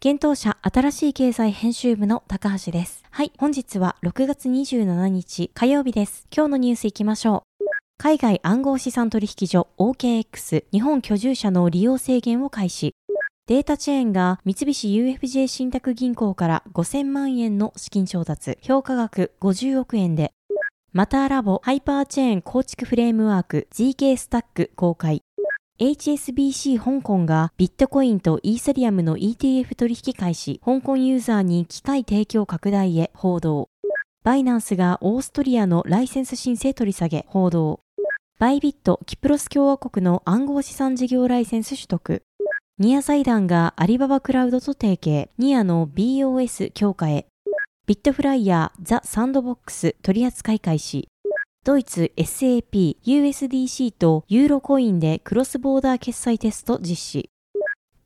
現当社新しい経済編集部の高橋です。はい、本日は6月27日火曜日です。今日のニュースいきましょう。海外暗号資産取引所 OKX 日本居住者の利用制限を開始。データチェーンが三菱 UFJ 信託銀行から5000万円の資金調達、評価額50億円で、マターラボハイパーチェーン構築フレームワーク GK スタック公開。HSBC 香港がビットコインとイーサリアムの ETF 取引開始、香港ユーザーに機械提供拡大へ報道。バイナンスがオーストリアのライセンス申請取り下げ報道。バイビットキプロス共和国の暗号資産事業ライセンス取得。ニア財団がアリババクラウドと提携、ニアの BOS 強化へ。ビットフライヤー、ザ・サンドボックス取扱い開始。ドイツ SAP、USDC とユーロコインでクロスボーダー決済テスト実施。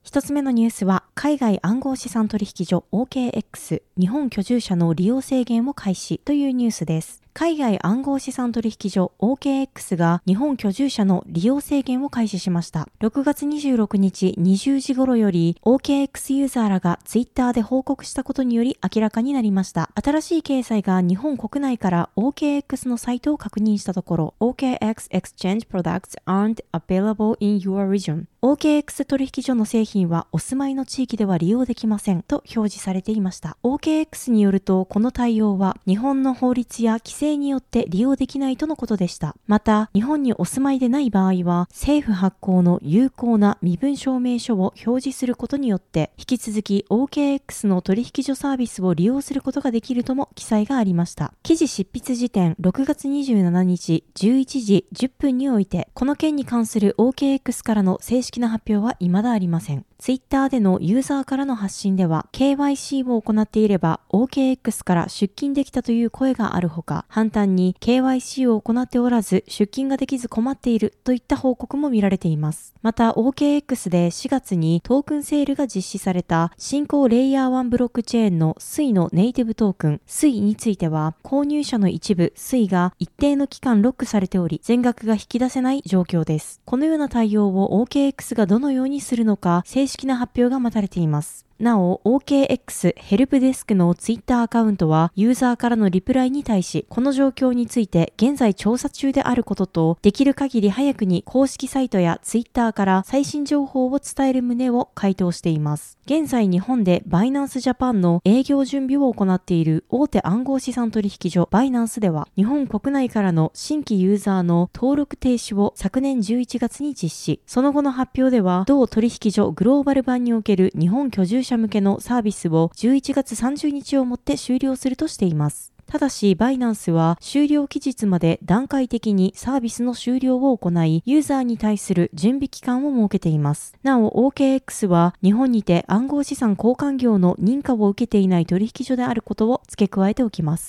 一つ目のニュースは、海外暗号資産取引所 OKX 日本居住者の利用制限を開始というニュースです。海外暗号資産取引所 OKX が日本居住者の利用制限を開始しました。6月26日20時頃より OKX ユーザーらがツイッターで報告したことにより明らかになりました。あたらしい経済が日本国内から OKX のサイトを確認したところ OKX Exchange Products aren't available in your region OKX 取引所の製品はお住まいの地域では利用できませんと表示されていました。OKX によるとこの対応は日本の法律や規制によって利用できないとのことでした。また、日本にお住まいでない場合は政府発行の有効な身分証明書を表示することによって引き続き OKX の取引所サービスを利用することができるとも記載がありました。記事執筆時点6月27日11時10分においてこの件に関する OKX からの正式式な発表は未だありません。ツイッターでのユーザーからの発信では、KYC を行っていれば OKX から出勤できたという声があるほか、反対に KYC を行っておらず出勤ができず困っているといった報告も見られています。また OKX で4月にトークンセールが実施された新興レイヤー1ブロックチェーンの SUI のネイティブトークン SUI については、購入者の一部 SUI が一定の期間ロックされており、全額が引き出せない状況です。このような対応を OKX がどのようにするのか正式式な発表が待たれています。なお、OKX ヘルプデスクのツイッターアカウントは、ユーザーからのリプライに対し、この状況について現在調査中であることと、できる限り早くに公式サイトやツイッターから最新情報を伝える旨を回答しています。現在日本でバイナンスジャパンの営業準備を行っている大手暗号資産取引所バイナンスでは、日本国内からの新規ユーザーの登録停止を昨年11月に実施。その後の発表では、同取引所グローバル版における日本居住者者向けのサービスを11月30日をもって終了するとしています。ただし、バイナンスは終了期日まで段階的にサービスの終了を行い、ユーザーに対する準備期間を設けています。なお、OKX は日本にて暗号資産交換業の認可を受けていない取引所であることを付け加えておきます。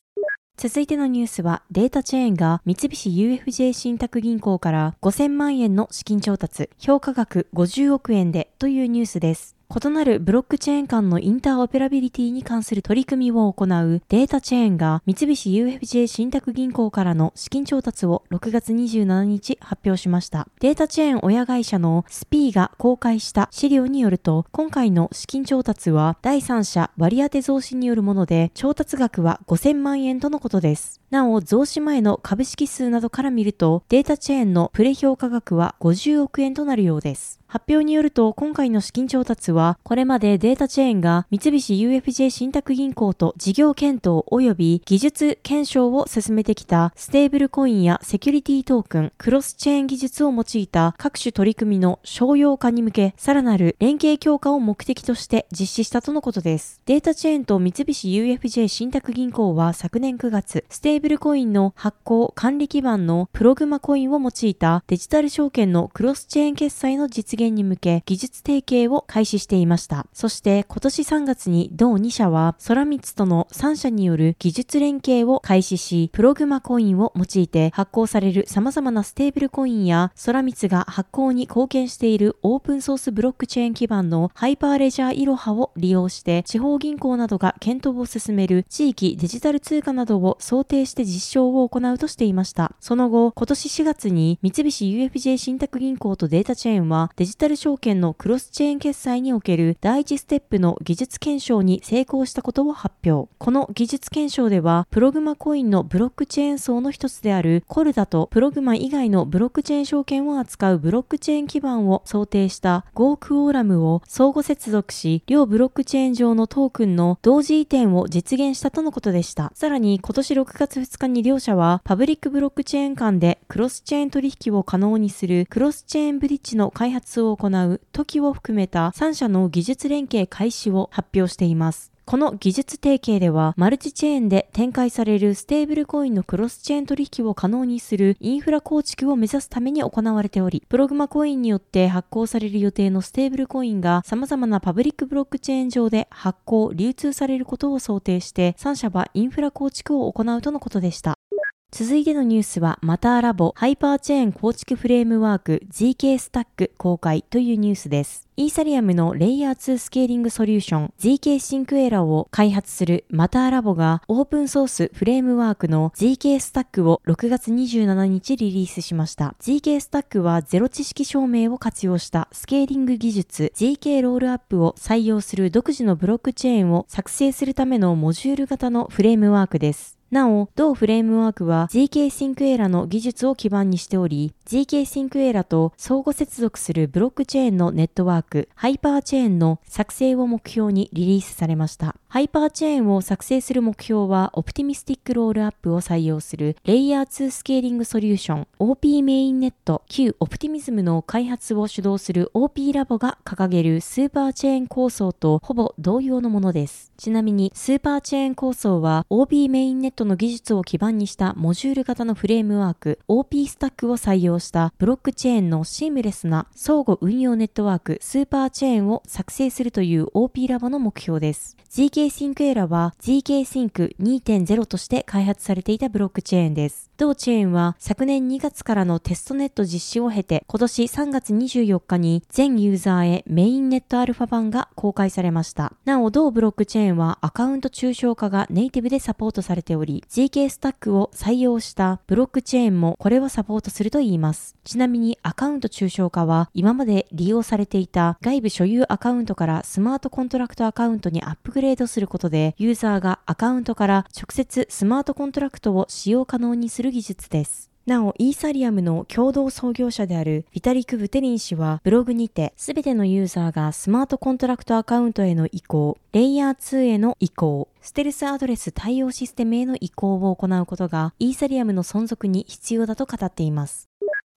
続いてのニュースは、データチェーンが三菱 UFJ 信託銀行から5000万円の資金調達、評価額50億円でというニュースです。異なるブロックチェーン間のインターオペラビリティに関する取り組みを行うデータチェーンが三菱 UFJ 信託銀行からの資金調達を6月27日発表しました。データチェーン親会社のスピーが公開した資料によると、今回の資金調達は第三者割当増資によるもので、調達額は5000万円とのことです。なお、増資前の株式数などから見ると、データチェーンのプレ評価額は50億円となるようです。発表によると、今回の資金調達は、これまでデータチェーンが三菱 UFJ 信託銀行と事業検討及び技術検証を進めてきたステーブルコインやセキュリティトークン、クロスチェーン技術を用いた各種取り組みの商用化に向け、さらなる連携強化を目的として実施したとのことです。データチェーンと三菱 UFJ 信託銀行は昨年9月、ステーブルコインの発行管理基盤のプログマコインを用いたデジタル証券のクロスチェーン決済の実現に向け技術提携を開始していました。そして今年3月に同2社は空光との3社による技術連携を開始し、プログマコインを用いて発行される様々なステーブルコインや空光が発行に貢献しているオープンソースブロックチェーン基盤のハイパーレジャーイロハを利用して地方銀行などが検討を進める地域デジタル通貨などを想定して実証を行うとしていました。その後、今年4月に三菱 UFJ 信託銀行とデータチェーンはデジジタル証券のクロスチェーン決済における第一ステップの技術検証に成功したことを発表。この技術検証では、プログマコインのブロックチェーン層の一つであるコルダとプログマ以外のブロックチェーン証券を扱うブロックチェーン基盤を想定したゴークオーラムを相互接続し、両ブロックチェーン上のトークンの同時移転を実現したとのことでした。さらに今年6月2日に両社はパブリックブロックチェーン間でクロスチェーン取引を可能にするクロスチェーンブリッジの開発を行う TOKI を含めた3社の技術連携開始を発表しています。この技術提携では、マルチチェーンで展開されるステーブルコインのクロスチェーン取引を可能にするインフラ構築を目指すために行われており、プログマコインによって発行される予定のステーブルコインが様々なパブリックブロックチェーン上で発行、流通されることを想定して、3社はインフラ構築を行うとのことでした。続いてのニュースは、マターラボハイパーチェーン構築フレームワーク ZK スタック公開というニュースです。イーサリアムのレイヤー2スケーリングソリューション ZK シンクエラを開発するマターラボがオープンソースフレームワークの ZK スタックを6月27日リリースしました。ZK スタックはゼロ知識証明を活用したスケーリング技術 ZK ロールアップを採用する独自のブロックチェーンを作成するためのモジュール型のフレームワークです。なお、同フレームワークは GK シンクエラの技術を基盤にしており、GK シンクエラと相互接続するブロックチェーンのネットワーク、ハイパーチェーンの作成を目標にリリースされました。ハイパーチェーンを作成する目標は、オプティミスティックロールアップを採用するレイヤー2スケーリングソリューション OP メインネット旧オプティミズムの開発を主導する OP ラボが掲げるスーパーチェーン構想とほぼ同様のものです。ちなみに、スーパーチェーン構想は OP メインネットの技術を基盤にしたモジュール型のフレームワーク OP スタックを採用したブロックチェーンのシームレスな相互運用ネットワークスーパーチェーンを作成するという OP ラボの目標です。GK シンクエラは GK シンク2.0として開発されていたブロックチェーンです。同チェーンは昨年2月からのテストネット実施を経て今年3月24日に全ユーザーへメインネットアルファ版が公開されました。なお同ブロックチェーンはアカウント抽象化がネイティブでサポートされており GK スタックを採用したブロックチェーンもこれをサポートするといいます。ちなみにアカウント抽象化は今まで利用されていた外部所有アカウントからスマートコントラクトアカウントにアップグレードすることでユーザーがアカウントから直接スマートコントラクトを使用可能にする技術です。なお、イーサリアムの共同創業者であるビタリク・ブテリン氏はブログにて、すべてのユーザーがスマートコントラクトアカウントへの移行、レイヤー2への移行、ステルスアドレス対応システムへの移行を行うことが、イーサリアムの存続に必要だと語っています。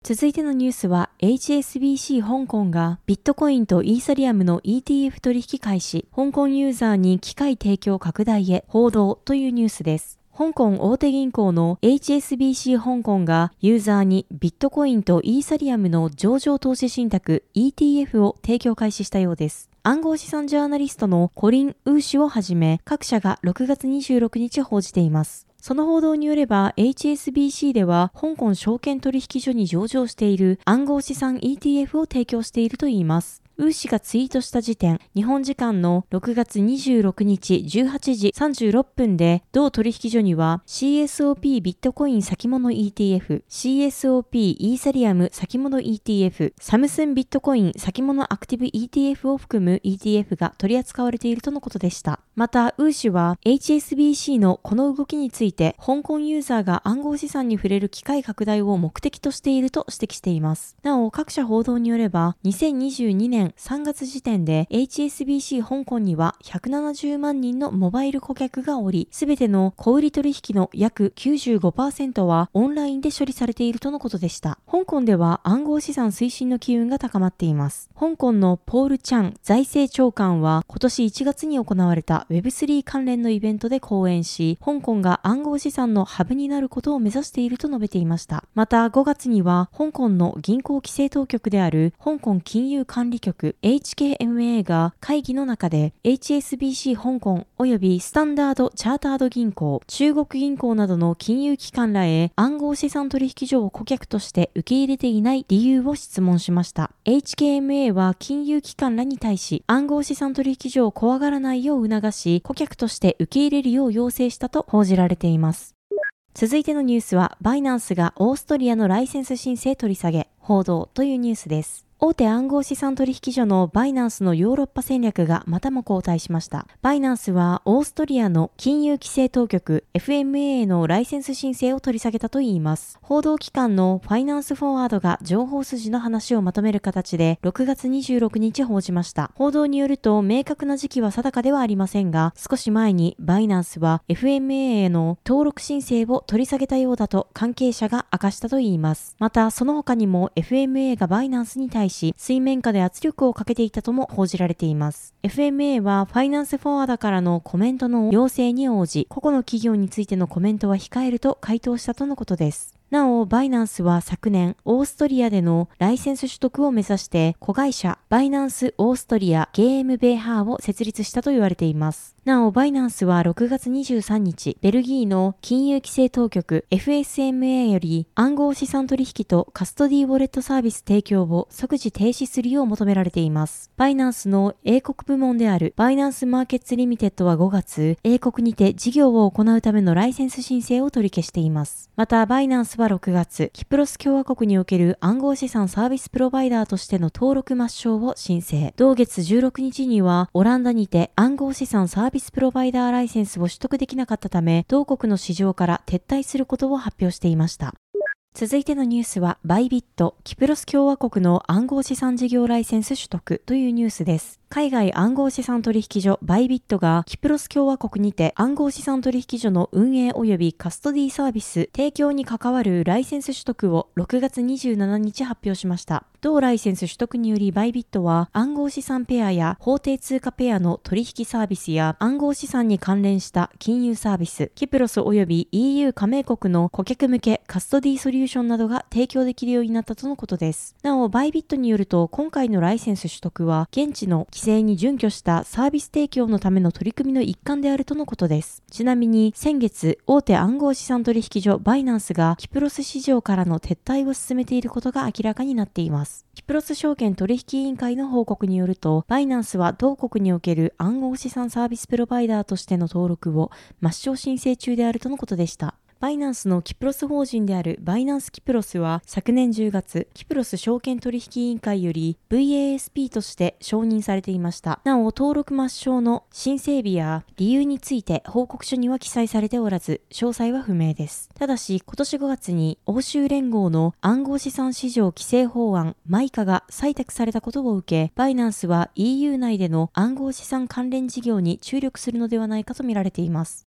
続いてのニュースは HSBC 香港がビットコインとイーサリアムの ETF 取引開始、香港ユーザーに機械提供拡大へ報道というニュースです。香港大手銀行の HSBC 香港がユーザーにビットコインとイーサリアムの上場投資信託 ETF を提供開始したようです。暗号資産ジャーナリストのコリン・ウーシュをはじめ各社が6月26日報じています。その報道によれば HSBC では香港証券取引所に上場している暗号資産 ETF を提供しているといいます。ウー氏がツイートした時点、日本時間の6月26日18時36分で、同取引所には CSOP ビットコイン先物 ETF、CSOP イーサリアム先物 ETF、サムスンビットコイン先物アクティブ ETF を含む ETF が取り扱われているとのことでした。また、ウー氏は HSBC のこの動きについて、香港ユーザーが暗号資産に触れる機会拡大を目的としていると指摘しています。なお、各社報道によれば、2022年3月時点で HSBC 香港には170万人のモバイル顧客がおり、すべての小売取引の約95%はオンラインで処理されているとのことでした。香港では暗号資産推進の機運が高まっています。香港のポール・チャン財政長官は今年1月に行われた Web3 関連のイベントで講演し、香港が暗号資産のハブになることを目指していると述べていました。また5月には香港の銀行規制当局である香港金融管理局 HKMA が会議の中で HSBC 香港及びスタンダードチャータード銀行、中国銀行などの金融機関らへ暗号資産取引所を顧客として受け入れていない理由を質問しました。HKMA は金融機関らに対し暗号資産取引所を怖がらないよう促し、し顧客として受け入れるよう要請したと報じられています。続いてのニュースは、バイナンスがオーストリアのライセンス申請取り下げ、報道というニュースです。大手暗号資産取引所のバイナンスのヨーロッパ戦略がまたも後退しました。バイナンスはオーストリアの金融規制当局 FMA のライセンス申請を取り下げたといいます。報道機関のファイナンスフォワードが情報筋の話をまとめる形で6月26日報じました。報道によると明確な時期は定かではありませんが、少し前にバイナンスは FMA への登録申請を取り下げたようだと関係者が明かしたといいます。また、その他にも FMA がバイナンスに対対し、水面下で圧力をかけていたとも報じられています。FMA はファイナンスフォワードからのコメントの要請に応じ、個々の企業についてのコメントは控えると回答したとのことです。なお、バイナンスは昨年、オーストリアでのライセンス取得を目指して、子会社、バイナンスオーストリア GmbH を設立したと言われています。なお、バイナンスは6月23日、ベルギーの金融規制当局 FSMA より暗号資産取引とカストディウォレットサービス提供を即時停止するよう求められています。バイナンスの英国部門であるバイナンスマーケッツリミテッドは5月、英国にて事業を行うためのライセンス申請を取り消しています。また、バイナンスは6月、キプロス共和国における暗号資産サービスプロバイダーとしての登録抹消を申請。同月16日には、オランダにて暗号資産サービスプロバイダーライセンスを取得できなかったため、同国の市場から撤退することを発表していました。続いてのニュースは、バイビット、キプロス共和国の暗号資産事業ライセンス取得というニュースです。海外暗号資産取引所バイビットがキプロス共和国にて暗号資産取引所の運営及びカストディサービス提供に関わるライセンス取得を6月27日発表しました。同ライセンス取得によりバイビットは暗号資産ペアや法定通貨ペアの取引サービスや暗号資産に関連した金融サービス、キプロス及び EU 加盟国の顧客向けカストディソリューションなどが提供できるようになったとのことです。なお、バイビットによると今回のライセンス取得は現地の規制に準拠したサービス提供のための取り組みの一環であるとのことです。ちなみに先月、大手暗号資産取引所バイナンスがキプロス市場からの撤退を進めていることが明らかになっています。キプロス証券取引委員会の報告によると、バイナンスは同国における暗号資産サービスプロバイダーとしての登録を抹消申請中であるとのことでした。バイナンスのキプロス法人であるバイナンスキプロスは昨年10月、キプロス証券取引委員会より VASP として承認されていました。なお、登録抹消の申請日や理由について報告書には記載されておらず、詳細は不明です。ただし、今年5月に欧州連合の暗号資産市場規制法案マイカが採択されたことを受け、バイナンスは EU 内での暗号資産関連事業に注力するのではないかとみられています。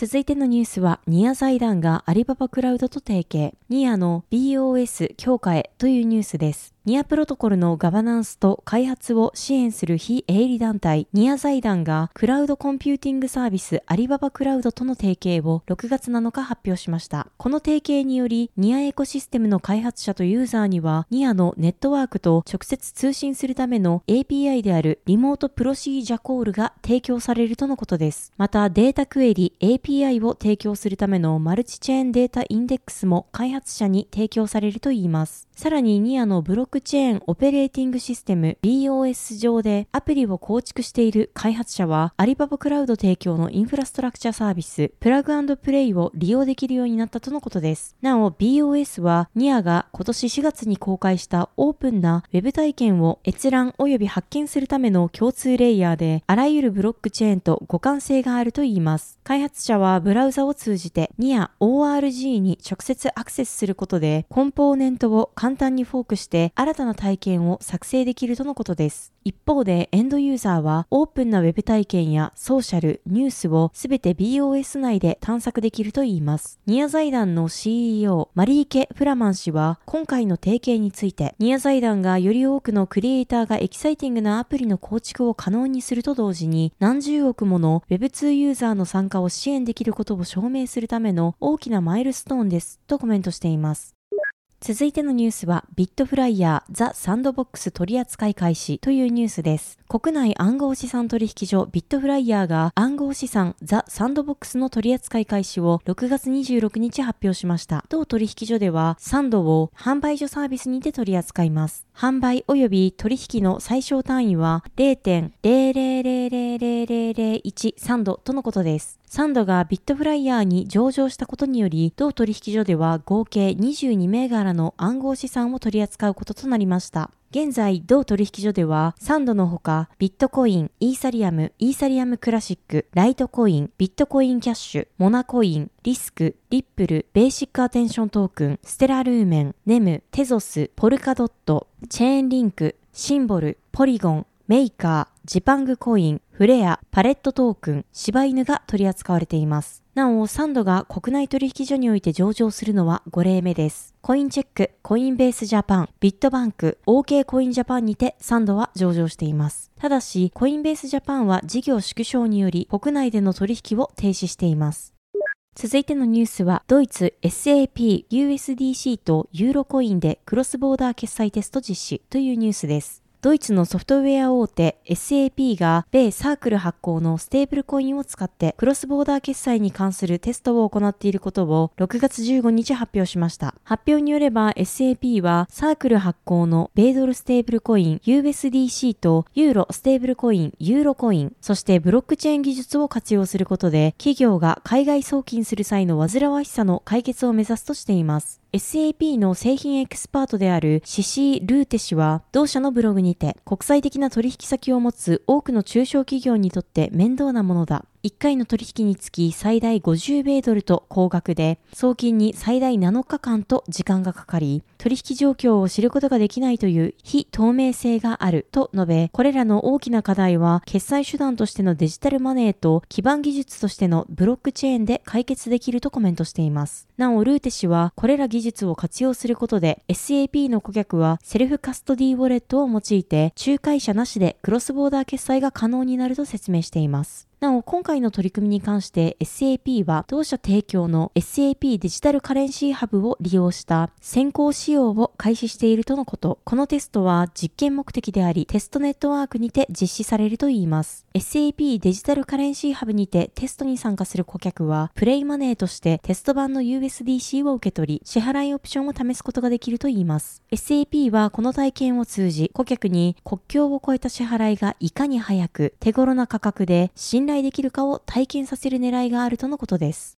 続いてのニュースは、ニア財団がアリババクラウドと提携、ニアの BOS 強化へというニュースです。ニアプロトコルのガバナンスと開発を支援する非営利団体ニア財団がクラウドコンピューティングサービスアリババクラウドとの提携を6月7日発表しました。この提携によりニアエコシステムの開発者とユーザーにはニアのネットワークと直接通信するための API であるリモートプロシージャコールが提供されるとのことです。またデータクエリ API を提供するためのマルチチェーンデータインデックスも開発者に提供されるといいます。さらにニアのブロックチェーンオペレーティングシステム BOS 上でアプリを構築している開発者はアリババクラウド提供のインフラストラクチャサービスプラグプレイを利用できるようになったとのことです。なお BOS はニアが今年4月に公開したオープンな Web 体験を閲覧及び発見するための共通レイヤーであらゆるブロックチェーンと互換性があるといいます。開発者はブラウザを通じて NIA ORG に直接アクセスすることでコンポーネントを簡単にフォークして新たな体験を作成できるとのことです。一方でエンドユーザーはオープンな Web 体験やソーシャル、ニュースをすべて BOS 内で探索できるといいます。ニア財団の CEO マリーケ・フラマン氏は今回の提携についてニア財団がより多くのクリエイターがエキサイティングなアプリの構築を可能にすると同時に何十億もの Web2 ユーザーの参加を支援できることを証明するための大きなマイルストーンですとコメントしています。続いてのニュースは、ビットフライヤーザ・サンドボックス取扱い開始というニュースです。国内暗号資産取引所ビットフライヤーが暗号資産ザ・サンドボックスの取扱い開始を6月26日発表しました。同取引所ではサンドを販売所サービスにて取り扱います。販売及び取引の最小単位は0.0000 1サンドとのことです。サンドがビットフライヤーに上場したことにより、同取引所では合計22銘柄の暗号資産を取り扱うこととなりました。現在、同取引所では、サンドのほか、ビットコイン、イーサリアム、イーサリアムクラシック、ライトコイン、ビットコインキャッシュ、モナコイン、リスク、リップル、ベーシックアテンショントークン、ステラルーメン、ネム、テゾス、ポルカドット、チェーンリンク、シンボル、ポリゴン、メーカー、ジパングコイン、フレア、パレットトークン、柴犬が取り扱われています。なお、サンドが国内取引所において上場するのは5例目です。コインチェック、コインベースジャパン、ビットバンク、OK コインジャパンにてサンドは上場しています。ただし、コインベースジャパンは事業縮小により国内での取引を停止しています。続いてのニュースは、ドイツ SAP、USDC とユーロコインでクロスボーダー決済テスト実施というニュースです。ドイツのソフトウェア大手 SAP が米サークル発行のステーブルコインを使ってクロスボーダー決済に関するテストを行っていることを6月15日発表しました。発表によれば SAP はサークル発行の米ドルステーブルコイン USDC とユーロステーブルコインユーロコイン、そしてブロックチェーン技術を活用することで企業が海外送金する際の煩わしさの解決を目指すとしています。SAP の製品エキスパートであるシシー・ルーテ氏は、同社のブログにて、国際的な取引先を持つ多くの中小企業にとって面倒なものだ。1回の取引につき最大50米ドルと高額で、送金に最大7日間と時間がかかり、取引状況を知ることができないという非透明性があると述べ、これらの大きな課題は決済手段としてのデジタルマネーと基盤技術としてのブロックチェーンで解決できるとコメントしています。なお、ルーテ氏はこれら技術を活用することで SAP の顧客はセルフカストディウォレットを用いて仲介者なしでクロスボーダー決済が可能になると説明しています。なお、今回の取り組みに関して SAP は同社提供の SAP デジタルカレンシーハブを利用した先行使用を開始しているとのこと。このテストは実験目的であり、テストネットワークにて実施されるといいます。SAP デジタルカレンシーハブにてテストに参加する顧客は、プレイマネーとしてテスト版の USDC を受け取り、支払いオプションを試すことができるといいます。SAP はこの体験を通じ、顧客に国境を越えた支払いがいかに早く、手頃な価格で信頼できるかを体験させる狙いがあるとのことです。